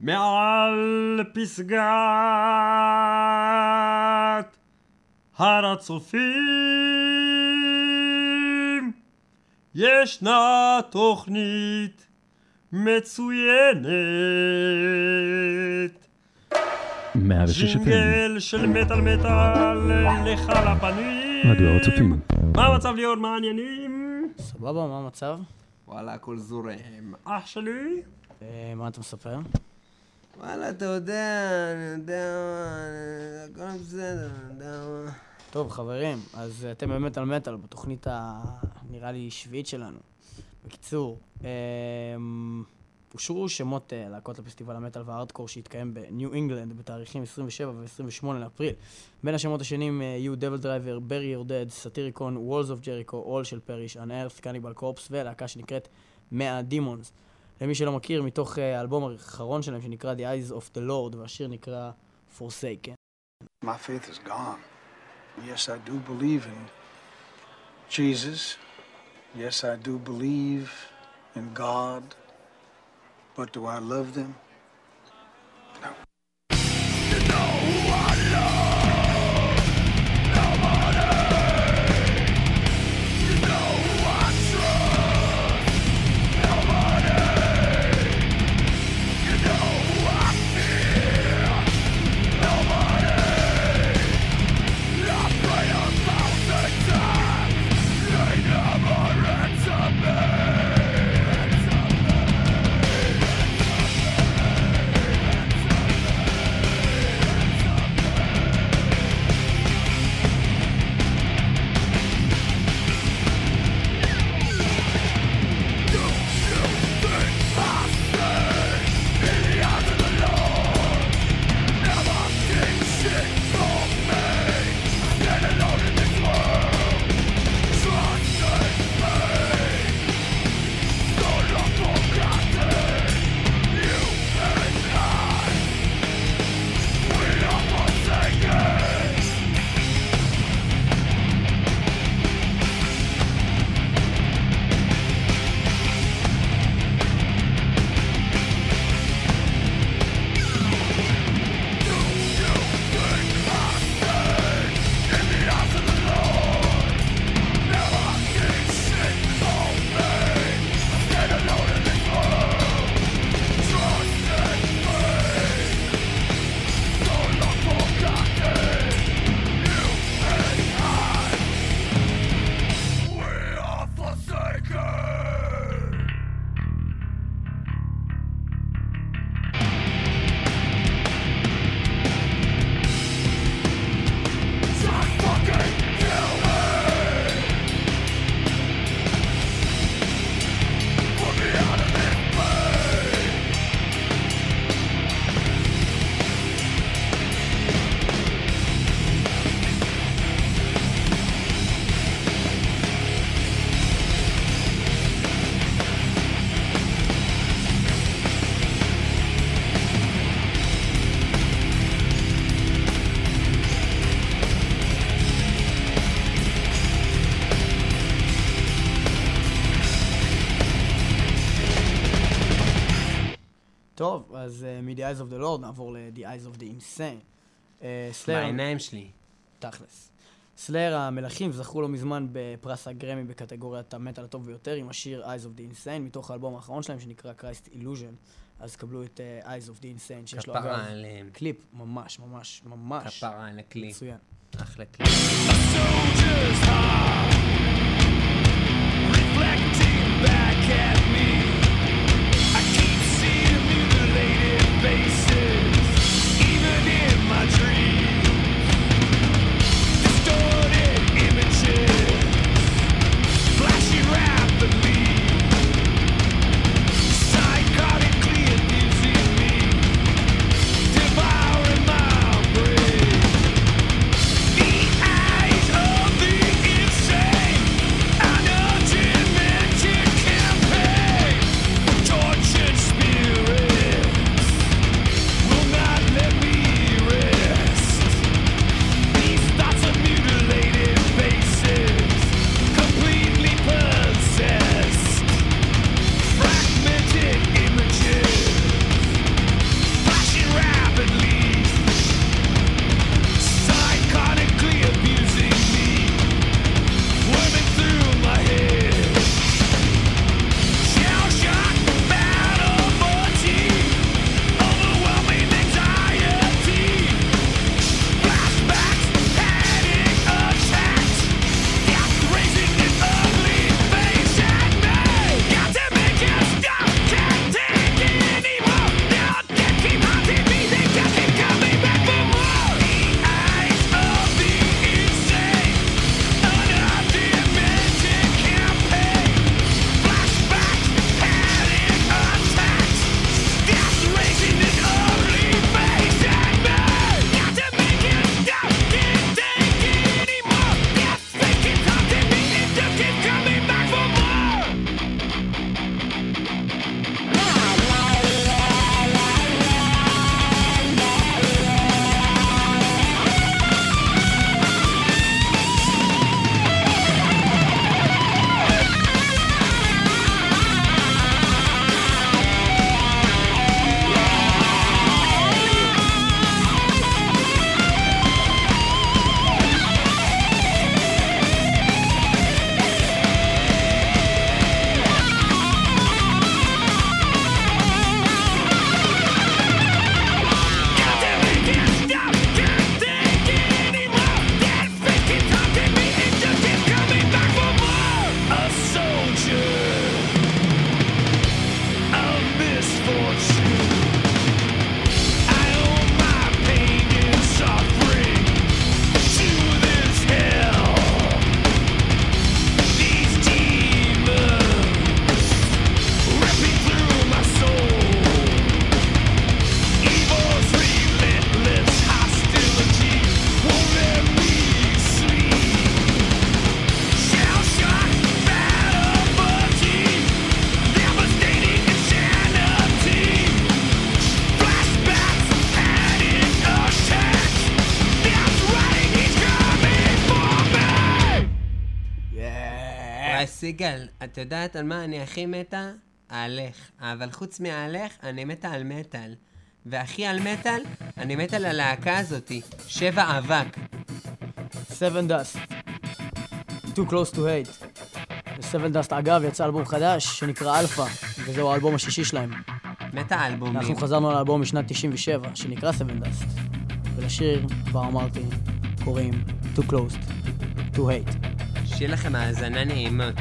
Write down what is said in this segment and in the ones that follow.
מעל פסגת הר הצופים ישנה תוכנית מצוינת 106 FM, ג'ינגל של מטאל מטאל לך לפנים רדיו. מה המצב ליאור? מה העניינים? סבבה, מה המצב? וואלה, הכל זורם. אח שלי? אה, מה אתה מספר? וואלה, אתה יודע, אני יודע מה, הכל בסדר, אני יודע מה. טוב, חברים, אז אתם באמת על מטאל, בתוכנית ה... נראה לי שביעית שלנו. בקיצור, אמ, אושרו שמות אה, להקות לפסטיבל המטאל והארדקור שהתקיים בניו אינגלנד בתאריכים 27 ו-28 לאפריל. בין השמות השונים אה, יהיו DevilDriver, Bury Your Dead, Satyricon, Walls of Jericho, All Shall Perish, Unearth, Cannibal Corpse ולהקה שנקראת 100 דימונס. למי שלא מכיר, מתוך אה, האלבום האחרון שלהם שנקרא The Eyes of the Lord, והשיר נקרא Forsaken. My faith is gone. Yes, I do believe in Jesus. Yes, I do believe in God. But do I love them? טוב, אז uh, מ-The Eyes of the Lord נעבור ל-The Eyes of the Insane. Uh, סלאר, בעיניים שלי. תכלס. סלאר המלכים זכו לא מזמן בפרס הגרמי בקטגוריית המטאל הטוב ביותר עם השיר Eyes of the Insane מתוך האלבום האחרון שלהם שנקרא Christ Illusion. אז קבלו את uh, Eyes of the Insane שיש לו כפרה אגב עליהם. קליפ ממש ממש ממש כפרה על הכלי. מצוין. אחלה כלי. יגאל, את יודעת על מה אני הכי מתה? עלך. אבל חוץ מעלך, אני מתה על מטאל. והכי על מטאל, אני מתה על הלהקה הזאתי, שבע אבק. Seven Dust, Too Close to Hate. Seven Dust, אגב, יצא אלבום חדש שנקרא Alpha, וזהו האלבום השישי שלהם. מטה אלבומים. אנחנו חזרנו לאלבום משנת 97, שנקרא Seven Dust, ולשיר, כבר אמרתי, קוראים Too Close to Hate. שיהיה לכם האזנה נעימות.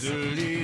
de.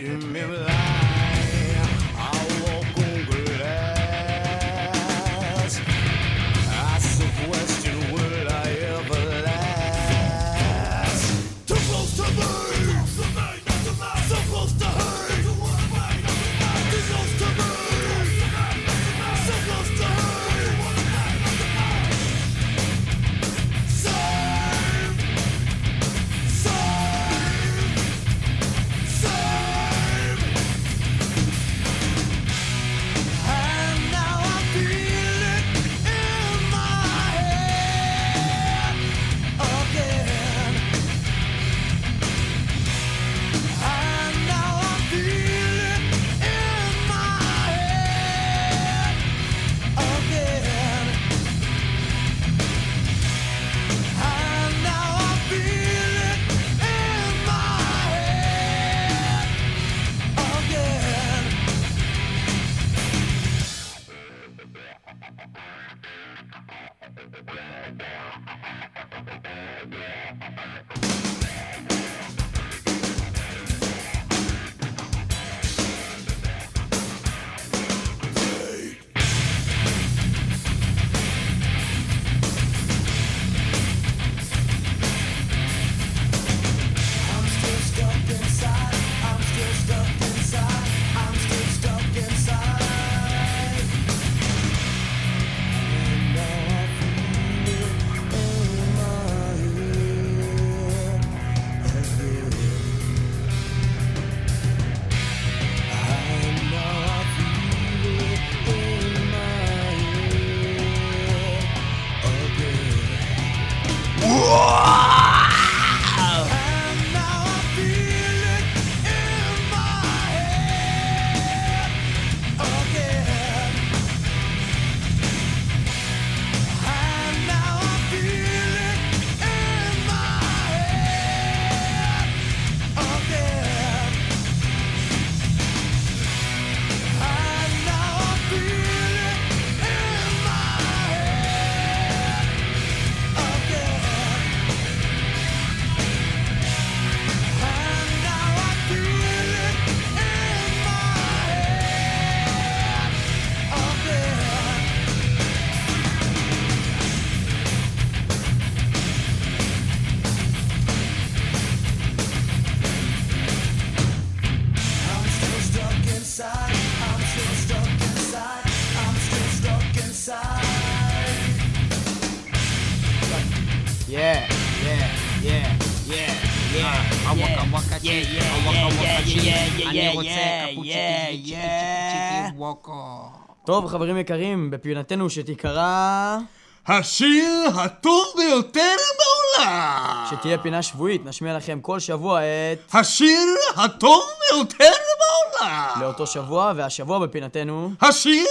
טוב, חברים יקרים, בפינתנו שתיקרא... השיר הטוב ביותר בעולם! שתהיה פינה שבועית, נשמיע לכם כל שבוע את... השיר הטוב ביותר בעולם! לאותו שבוע, והשבוע בפינתנו... השיר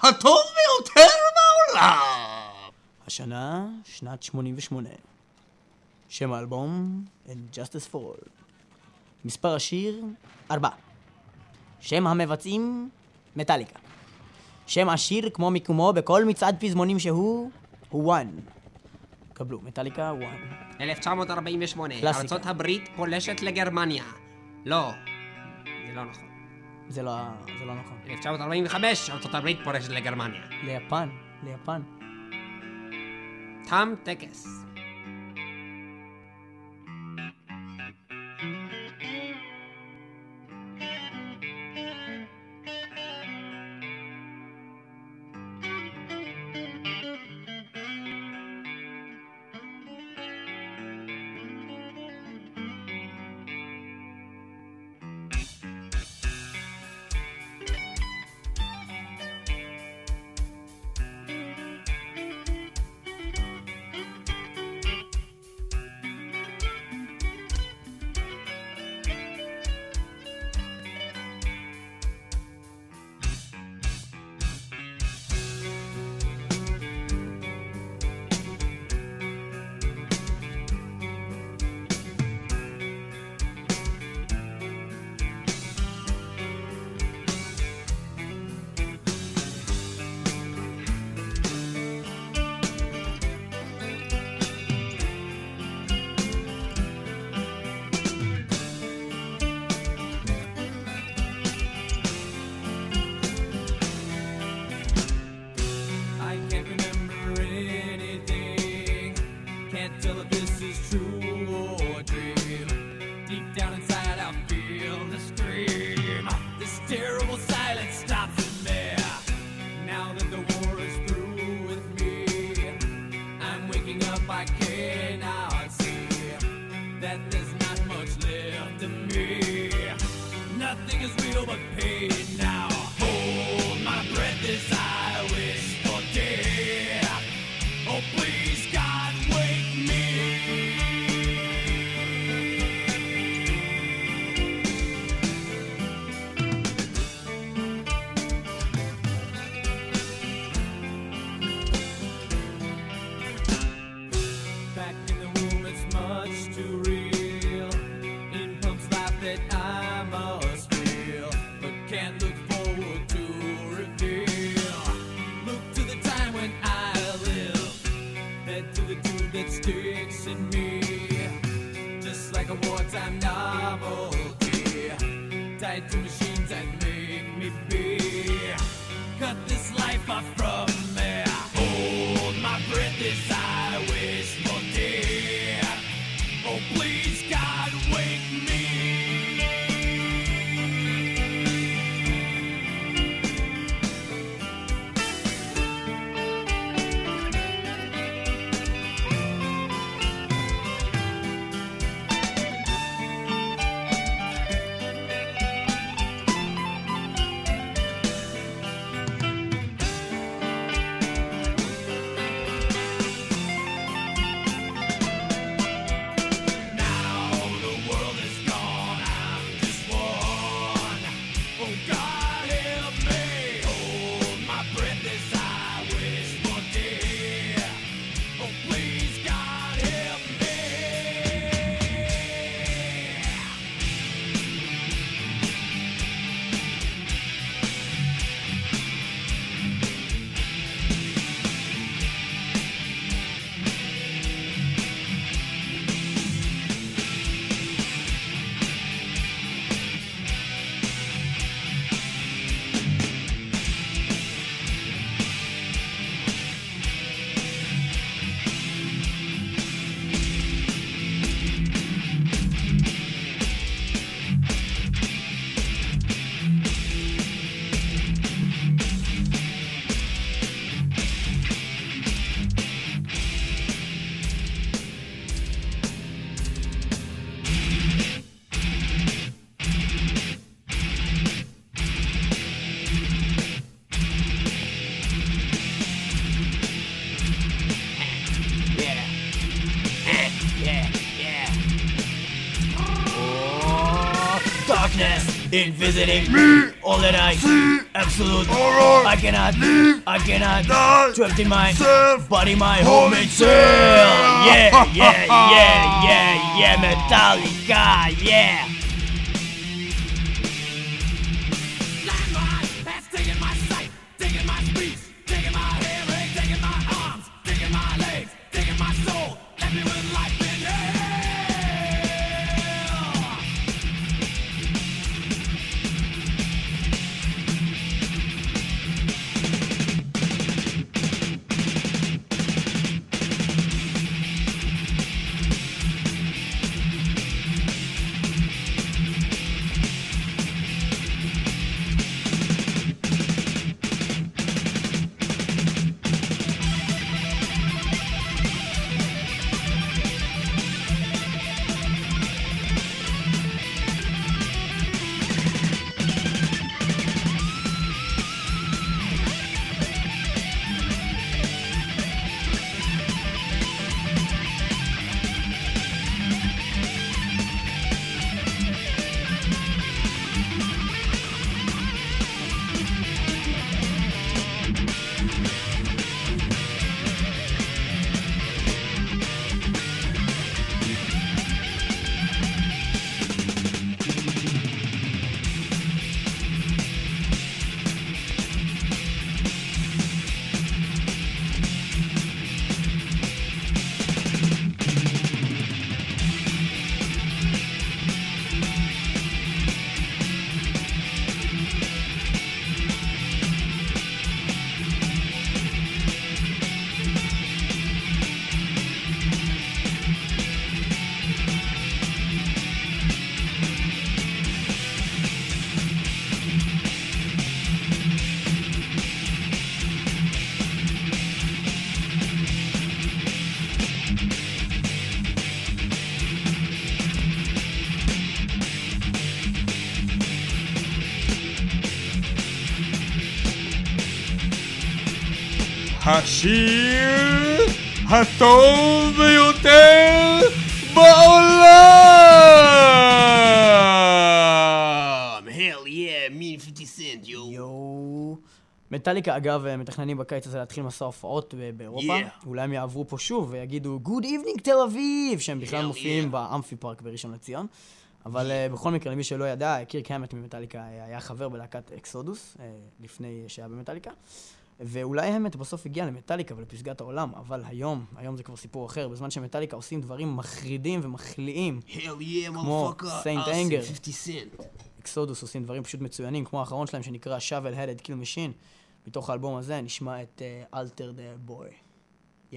הטוב ביותר בעולם! השנה, שנת 88. שם האלבום, And Justice for All. מספר השיר, 4. שם המבצעים, מטאליקה. שם השיר, כמו מיקומו בכל מצעד פזמונים שהוא, הוא One. קבלו, מטאליקה, One. 1948, קלאסיקה. ארצות הברית פולשת לגרמניה. לא, זה לא נכון. זה לא, זה לא נכון. 1945, ארצות הברית פולשת לגרמניה. ליפן, ליפן. תם טקס. In visiting me all the night. Absolute. I cannot, Leave I cannot trapped in my self, body, my home itself. Yeah, yeah, yeah, yeah, yeah, Metallica, yeah. השיר הטוב ביותר בעולם! Hell yeah, me 50 cent, yo. יואו. מטאליקה, אגב, מתכננים בקיץ הזה להתחיל מסע הופעות ב- באירופה. Yeah. אולי הם יעברו פה שוב ויגידו Good evening תל אביב, שהם בכלל Hell מופיעים yeah. באמפי פארק בראשון לציון. אבל אה, בכל מקרה, למי שלא ידע, קירק המט ממטאליקה אה, היה חבר בלהקת אקסודוס, אה, לפני שהיה במטאליקה. ואולי המט בסוף הגיע למטאליקה ולפסגת העולם, אבל היום, היום זה כבר סיפור אחר, בזמן שמטאליקה עושים דברים מחרידים ומחליאים. Hell yeah, כמו 50 cent. אקסודוס עושים דברים פשוט מצוינים, כמו האחרון שלהם שנקרא shovel headed kill machine. מתוך האלבום הזה נשמע את אלתר דה בוי. Yeah.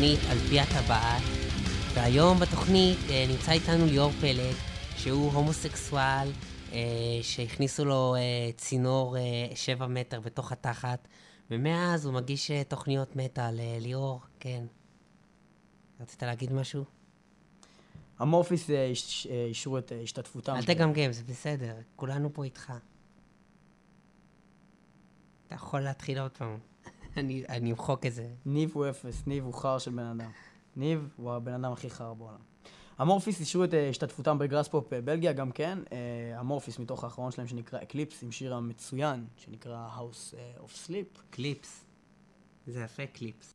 הגעתם לתוכנית על פי הטבעת, והיום בתוכנית אה, נמצא איתנו ליאור פלג, שהוא הומוסקסואל, אה, שהכניסו לו אה, צינור אה, שבע מטר בתוך התחת, ומאז הוא מגיש אה, תוכניות מטאל. אה, ליאור, כן. רצית להגיד משהו? המורפיס אה, אה, אישרו את אה, השתתפותם. אל תגמגם, זה בסדר, כולנו פה איתך. אתה יכול להתחיל עוד פעם. אני אמחוק את זה. ניב הוא אפס, ניב הוא חרא של בן אדם. ניב הוא הבן אדם הכי חרא בעולם. Amorphis אישרו את אה, השתתפותם ב Graspop אה, בלגיה גם כן. אה, Amorphis מתוך האחרון שלהם שנקרא Eclipse, עם שיר המצוין שנקרא House of Sleep. Eclipse. זה יפה Eclipse.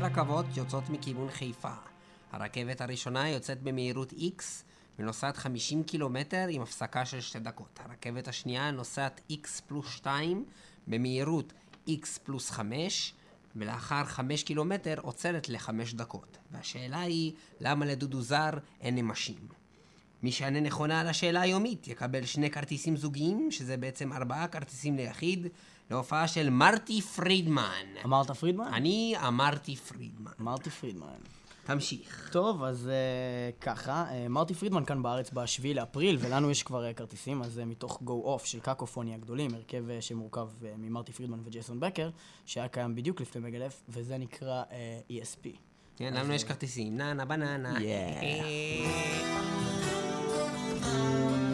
רכבות יוצאות מכיוון חיפה. הרכבת הראשונה יוצאת במהירות X ונוסעת 50 קילומטר עם הפסקה של שתי דקות. הרכבת השנייה נוסעת X פלוס 2 במהירות X פלוס 5 ולאחר 5 קילומטר עוצרת ל-5 דקות. והשאלה היא, למה לדודו זר אין נמשים? מי שיענה נכונה על השאלה היומית יקבל שני כרטיסים זוגיים, שזה בעצם ארבעה כרטיסים ליחיד, להופעה של מרטי פרידמן. אמרת פרידמן? אני אמרתי פרידמן. אמרתי פרידמן. תמשיך. טוב, אז uh, ככה, uh, מרטי פרידמן כאן בארץ ב-7 לאפריל, ולנו יש כבר uh, כרטיסים, אז uh, מתוך Go Off של קקופוני הגדולים, הרכב uh, שמורכב uh, ממרטי פרידמן וג'ייסון בקר, שהיה קיים בדיוק לפני מגלף, וזה נקרא uh, ESP. כן, לנו יש כרטיסים. ננה בננה. Thank.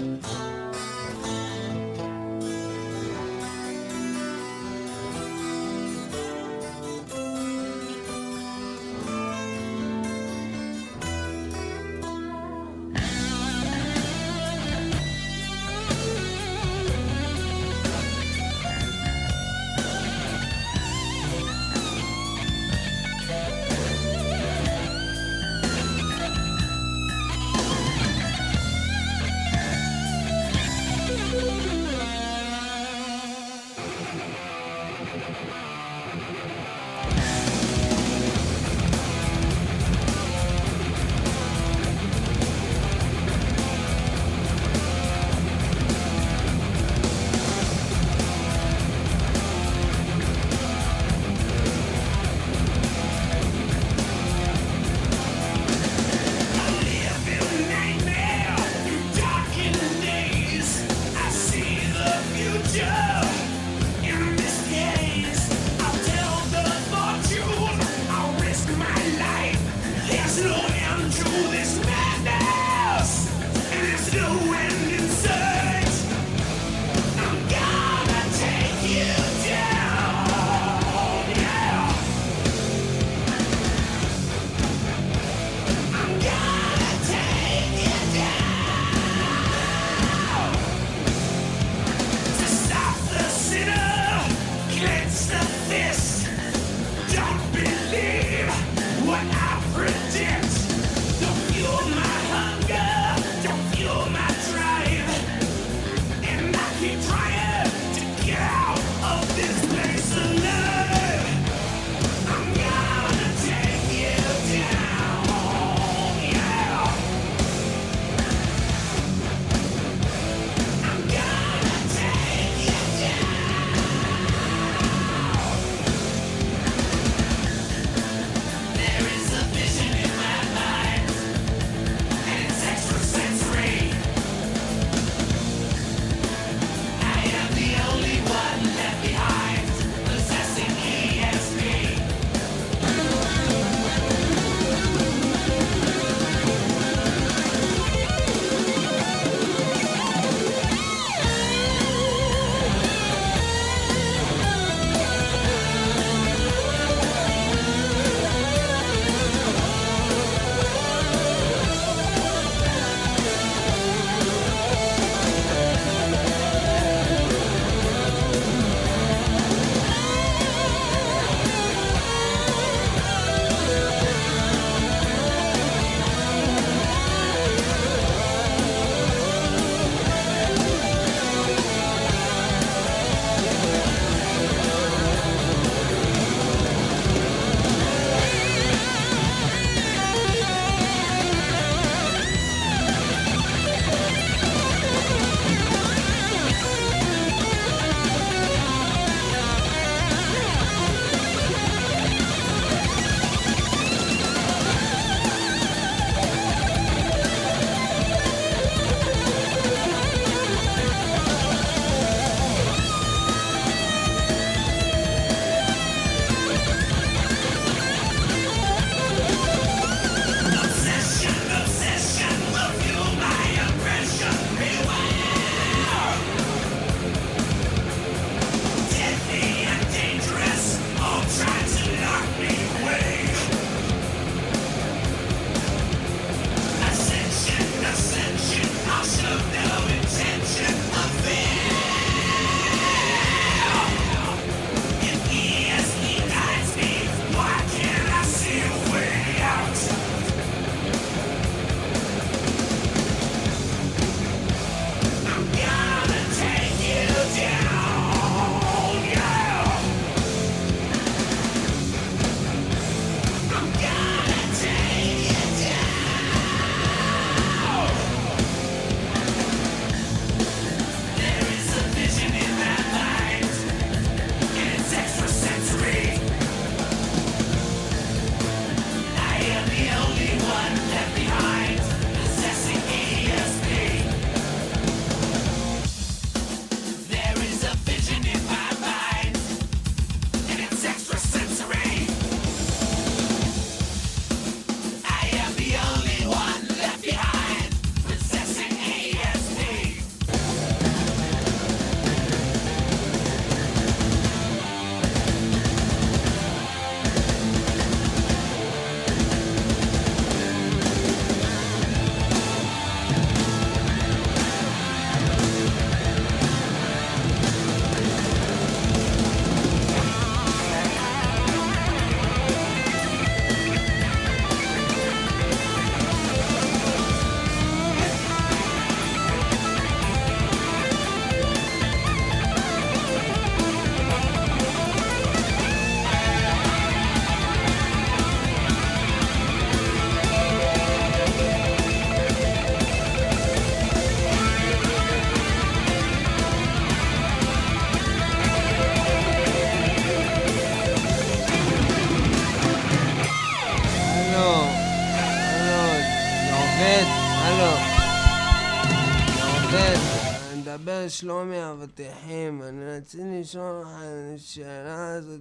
שלומי אבטיחים, אני רציתי לשאול אותך על השאלה הזאת.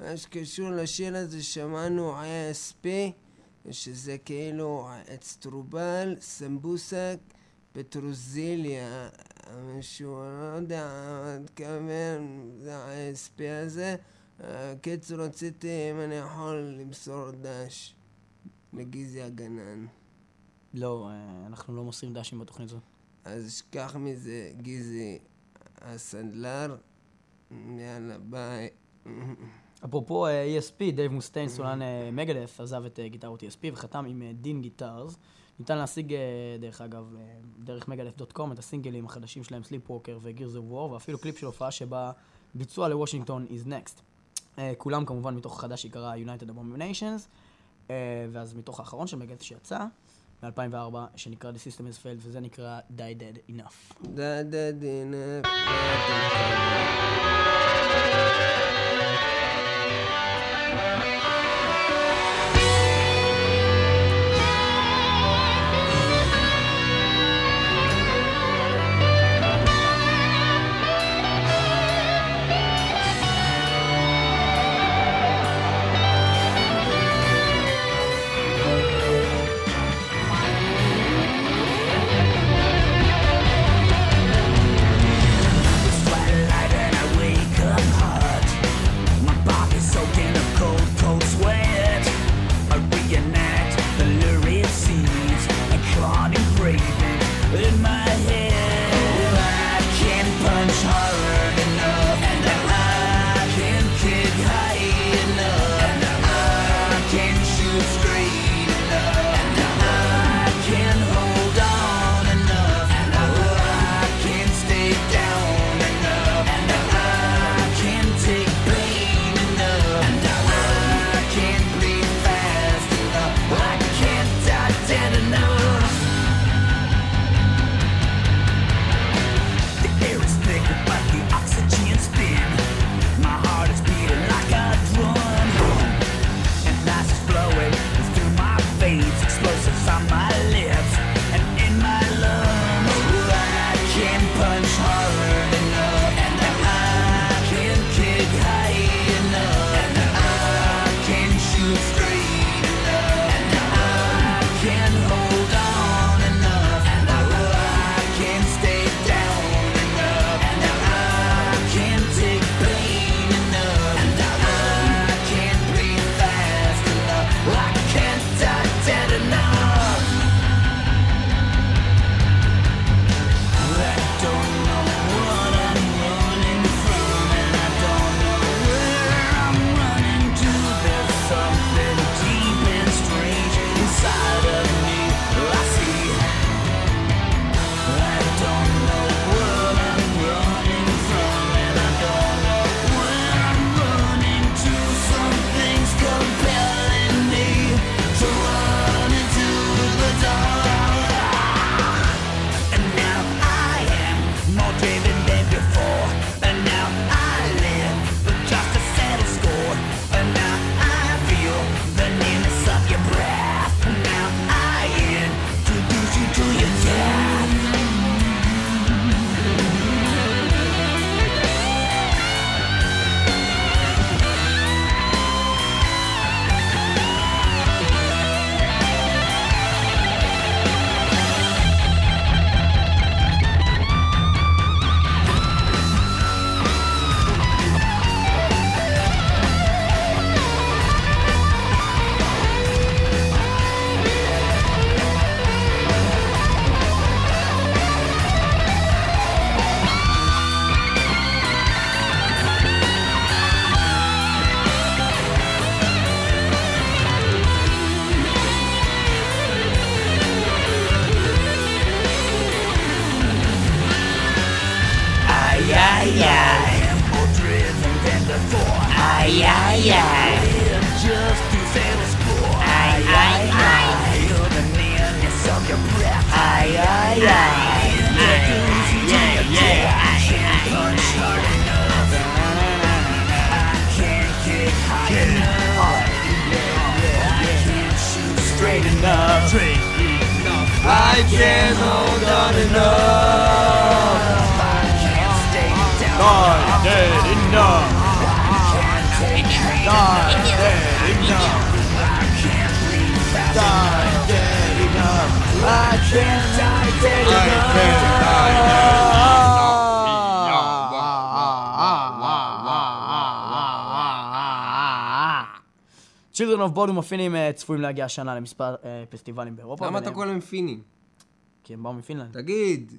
מה שקשור לשיר הזה, שמענו ASP, שזה כאילו אצטרובל, סמבוסק, פטרוזיליה, אני לא יודע מתכוון, זה ה-ASP הזה. קיצור, רציתי אם אני יכול למסור דש לגיזי הגנן. לא, אה, אנחנו לא מוסרים דשים בתוכנית הזאת. אז שכח מזה, גיזי הסנדלר. יאללה, ביי. אפרופו אה, ESP, דייב מוסטיין, סולן אה, Megadeth, עזב את אה, גיטרות ESP וחתם עם Dean Guitars. ניתן להשיג, דרך אגב, דרך Megadeth.com את הסינגלים החדשים שלהם, Sleepwalker ו Gears of War, ואפילו קליפ של הופעה שבה ביצוע ל Washington Is Next. כולם כמובן מתוך החדש שיקרא United Abominations, ואז מתוך האחרון של מגדף שיצא, מ-2004, שנקרא The System is Failed, וזה נקרא Die Dead Enough. דה דה דינה. I can't hold on enough. I can't kick high. I can't shoot straight enough. I can't hold on enough. I can't stay down. Dead enough. Dead enough. I can't. Children of Bodom הפינים צפויים להגיע השנה למספר אה, פסטיבלים באירופה. למה אתה קורא להם פינים? כי הם באו מפינלנד. תגיד,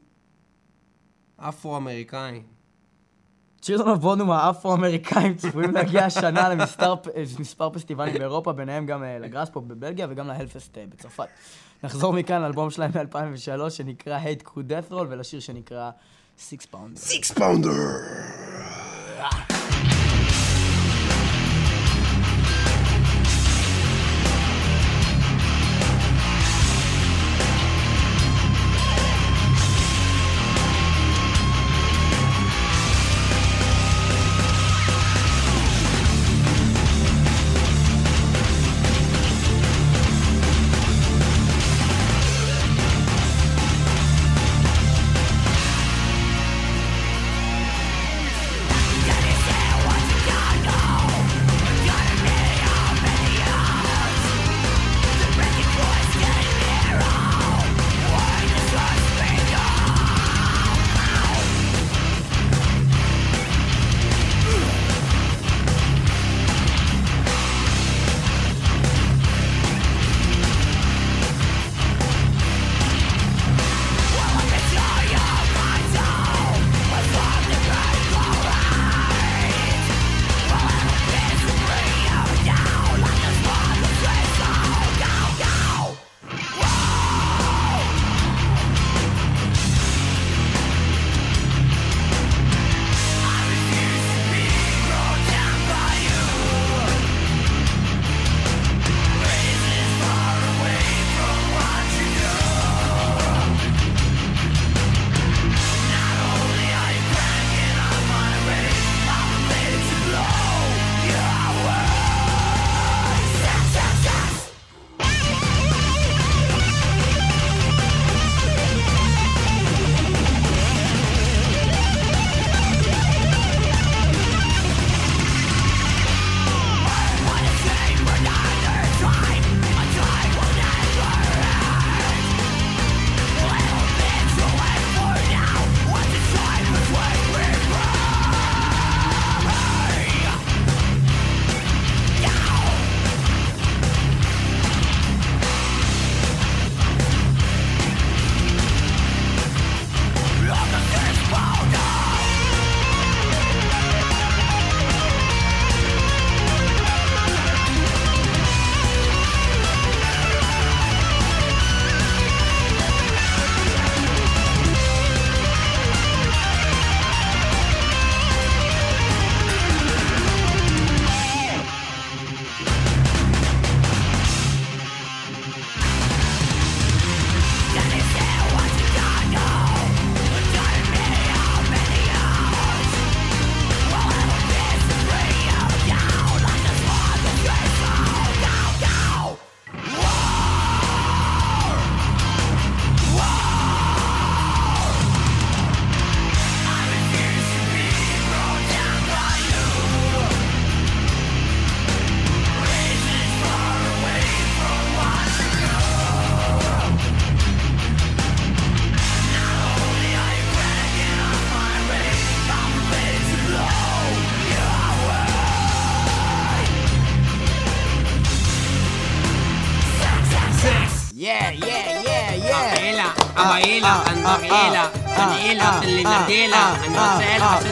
אפרו-אמריקאים. Children of Bodom האפרו-אמריקאים צפויים להגיע השנה למספר אה, פסטיבלים באירופה, ביניהם גם אה, לגראספופ בבלגיה וגם להלפסט בצרפת. נחזור מכאן לאלבום שלהם מ-2003 שנקרא Hate Crew Death Roll ולשיר שנקרא Six Pound. Six pounder.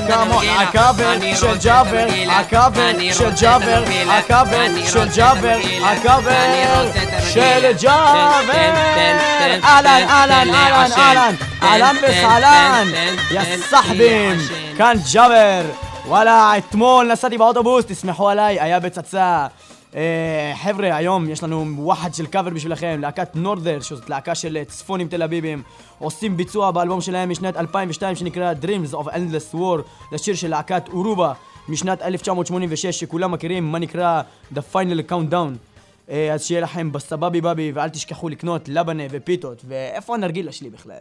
כמון, הקאבר אני של ג'אבר, אני של ג'אבר, אני של ג'אבר, רוצה של. ג'אבר. אהלן, אהלן, אהלן. אהלן, אהלן וסהלן, יא סחבים. כאן ג'אבר. וואלה, אתמול נסעתי באוטובוס, תסמכו עליי, היה בצצה. אה, חבר'ה, היום יש לנו וואחד של קאבר בשבילכם, להקת נורדר, שזאת להקה של אה, צפונים תל אביבים, עושים ביצוע באלבום שלהם משנת 2002 שנקרא Dreams of Endless War, לשיר של להקת אורובה משנת 1986 שכולם מכירים, מה נקרא The Final Countdown. אה, אז שיהיה לכם בסבבי בבי, ואל תשכחו לקנות לבנה ופיתות, ואיפה הנרגילה שלי בכלל?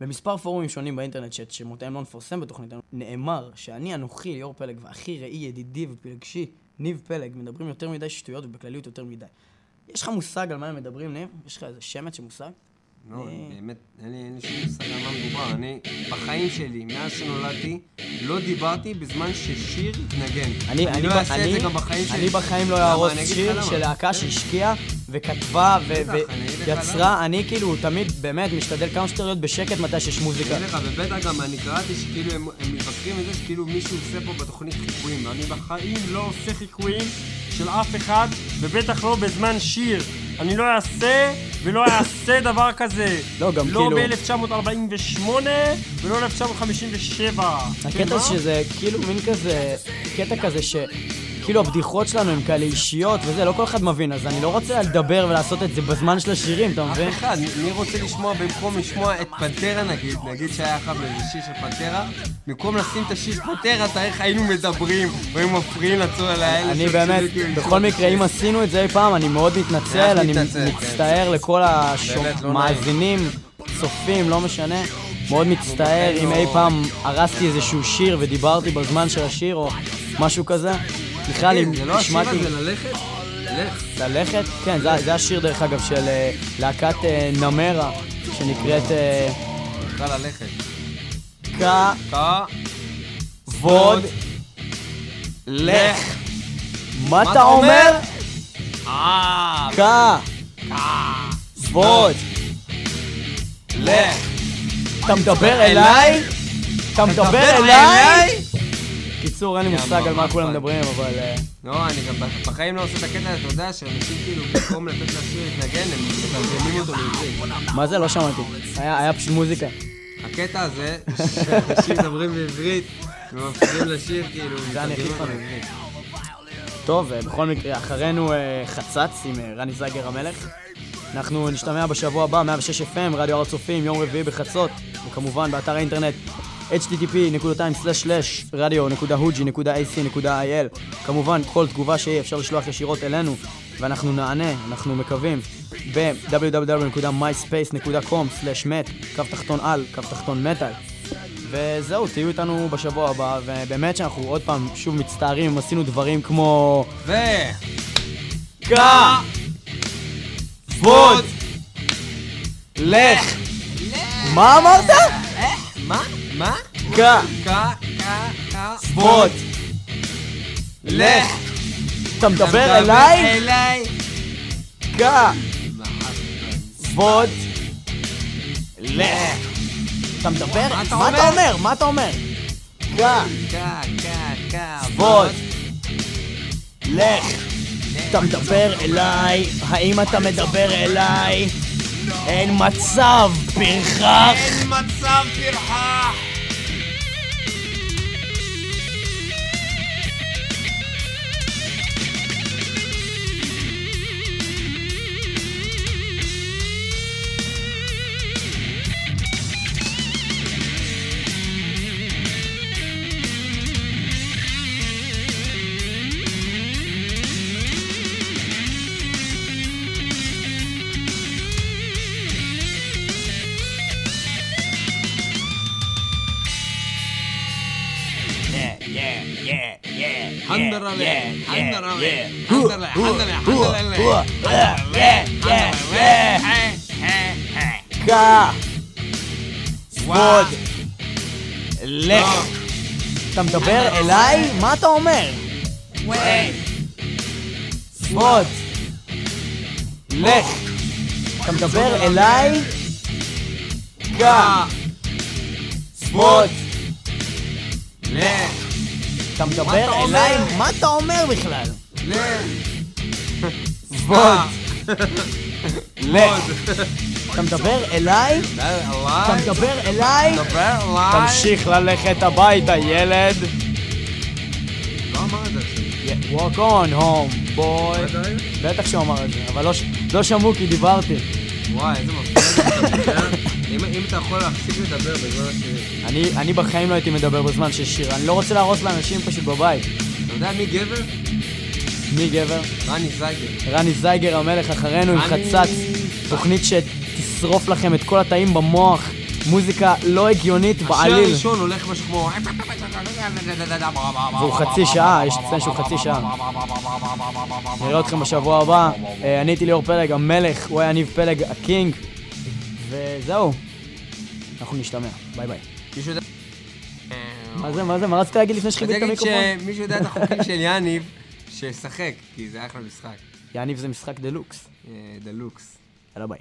במספר פורומים שונים באינטרנט שאת שמותיהם לא נפרסם בתוכניתנו, נאמר שאני, אנוכי, ליאור פלג, ואחי, ראי, ידידי ופלגשי, ניב פלג, מדברים יותר מדי שטויות ובכלליות יותר מדי. יש לך מושג על מה הם מדברים, ניב? יש לך איזה שמץ של מושג? לא, אני- באמת, אין לי שום מושג על מה מדובר. אני, בחיים שלי, מאז שנולדתי, לא דיברתי בזמן ששיר התנגן. אני, לא אעשה את זה גם בחיים שלי. אני בחיים לא? אהרוס שיר. של להקה שהשקיעה וכתבה ויצרה, אני כאילו תמיד באמת משתדל כמה שיותר להיות בשקט מתי שיש מוזיקה. אני אגיד לך, ובטח גם אני קראתי שכאילו הם הם מבקרים את זה שכאילו מישהו עושה פה בתוכנית חיקויים. אני בחיים לא עושה חיקויים של אף אחד, ובטח לא בזמן שיר. אני לא אעשה ולא אעשה דבר כזה. לא, גם לא כאילו- ב-1948 ולא ב-1957. הקטע שזה כאילו מין כזה, קטע כזה ש... כאילו הבדיחות שלנו הם כאלה אישיות וזה, לא כל אחד מבין, אז אני לא רוצה לדבר ולעשות את זה בזמן של השירים, אתה מבין? אף אחד, מי רוצה לשמוע במקום לשמוע את פנטרה נגיד, נגיד שהיה לך באיזה שיר של פנטרה, במקום לשים את השיר פנטרה, תראה איך היינו מדברים, או היינו מפריעים לצור על האלה. אני באמת, כאילו בכל מקרה, אם. עשינו את זה אי פעם, אני מאוד מתנצל, אני כן. מצטער לכל לא המאזינים, צופים, לא משנה. מאוד מצטער אם אי פעם הרסתי איזשהו שיר ודיברתי בזמן של השיר או משהו כזה. בכלל, אם תגיד, זה לא השיר. הזה ללכת? לך. ללכת? כן, זה, השיר דרך אגב של אה, להקת אה, נמרה, שנקראת אה, נקרא ללכת. כבוד לך. מה אתה אומר? אה, כבוד לך. אתה מדבר אליי? אתה מדבר אליי? קיצור, אין לי מושג על מה כולם מדברים, אבל... אה, לא, אני גם בחיים לא עושה את הקטע, הזה, אתה יודע, שאנשים כאילו, במקום לתת לשיר להתנגן, הם מתרגמים אותו לעברית. מה זה? לא שמעתי. היה פשוט מוזיקה. הקטע הזה, שאנשים מדברים בעברית, ומפריעים לשיר, כאילו, מתרגמים אותו פאנל. לעברית. טוב, אה, בכל מקרה, אחרינו אה, חצץ עם רני זייגר המלך. אנחנו נשתמע בשבוע הבא, 106 FM, רדיו הר הצופים, יום רביעי בחצות, וכמובן באתר האינטרנט http://radio.huji.ac.il כמובן, כל תגובה שהיא אפשר לשלוח ישירות אלינו, ואנחנו נענה, אנחנו מקווים, ב-www.myspace.com/mat, קו תחתון על, קו תחתון מטאל. וזהו, תהיו איתנו בשבוע הבא, ובאמת שאנחנו עוד פעם שוב מצטערים אם עשינו דברים כמו... ו... ווד! לך! מה אמרת? מה? מה? גה! קה, קה, קה. ווד! לך! אתה מדבר אליי? אליי? גה! ווד! לך! אתה מדבר? מה אתה אומר? מה אתה אומר? גה! קה, קה, קה. ווד! לך! אתה מדבר אליי? האם אתה מדבר אליי? אין מצב, פרחח! אין מצב פרחח! ווד! לך! אתה מדבר אליי? מה אתה אומר? ווד! לך! אתה מדבר אליי? גה! אתה מדבר? אליי? מה אתה אומר בכלל? לך, ווד! לך! אתה מדבר אליי? אתה מדבר אליי? תמשיך ללכת הביתה, ילד. לא. Walk on home, boy. בטח שהוא אמר את זה, אבל לא לא שמעו כי דיברתי. וואי, איזה מדבר. אם אם אתה יכול להפסיק לדבר בזמן השירים. אני, אני בחיים לא הייתי מדבר בזמן של שיר, אני לא רוצה להרוס לאנשים פשוט בבית. אתה יודע מי גבר? מי גבר? רני זייגר. רני זייגר המלך אחרינו עם רני- חצץ, תוכנית שתשרוף לכם את כל התאים במוח, מוזיקה לא הגיונית השיר בעליל. הראשון הולך משהו כמו... והוא חצי שעה, יש לציין שהוא חצי שעה. נראה אתכם בשבוע הבא. אה, אני הייתי ליאור פלג, המלך, הוא היה ניב פלג, ה king. וזהו, אנחנו נשתמע. ביי ביי. מישהו יודע... מה זה, מה זה, מה רצית להגיד לפני שכיבית את המיקרופון? שמישהו יודע את החוקים של יניב, שישחק, כי זה אחלה משחק. יניב זה משחק דה לוקס. אה, דלוקס. יאללה ביי.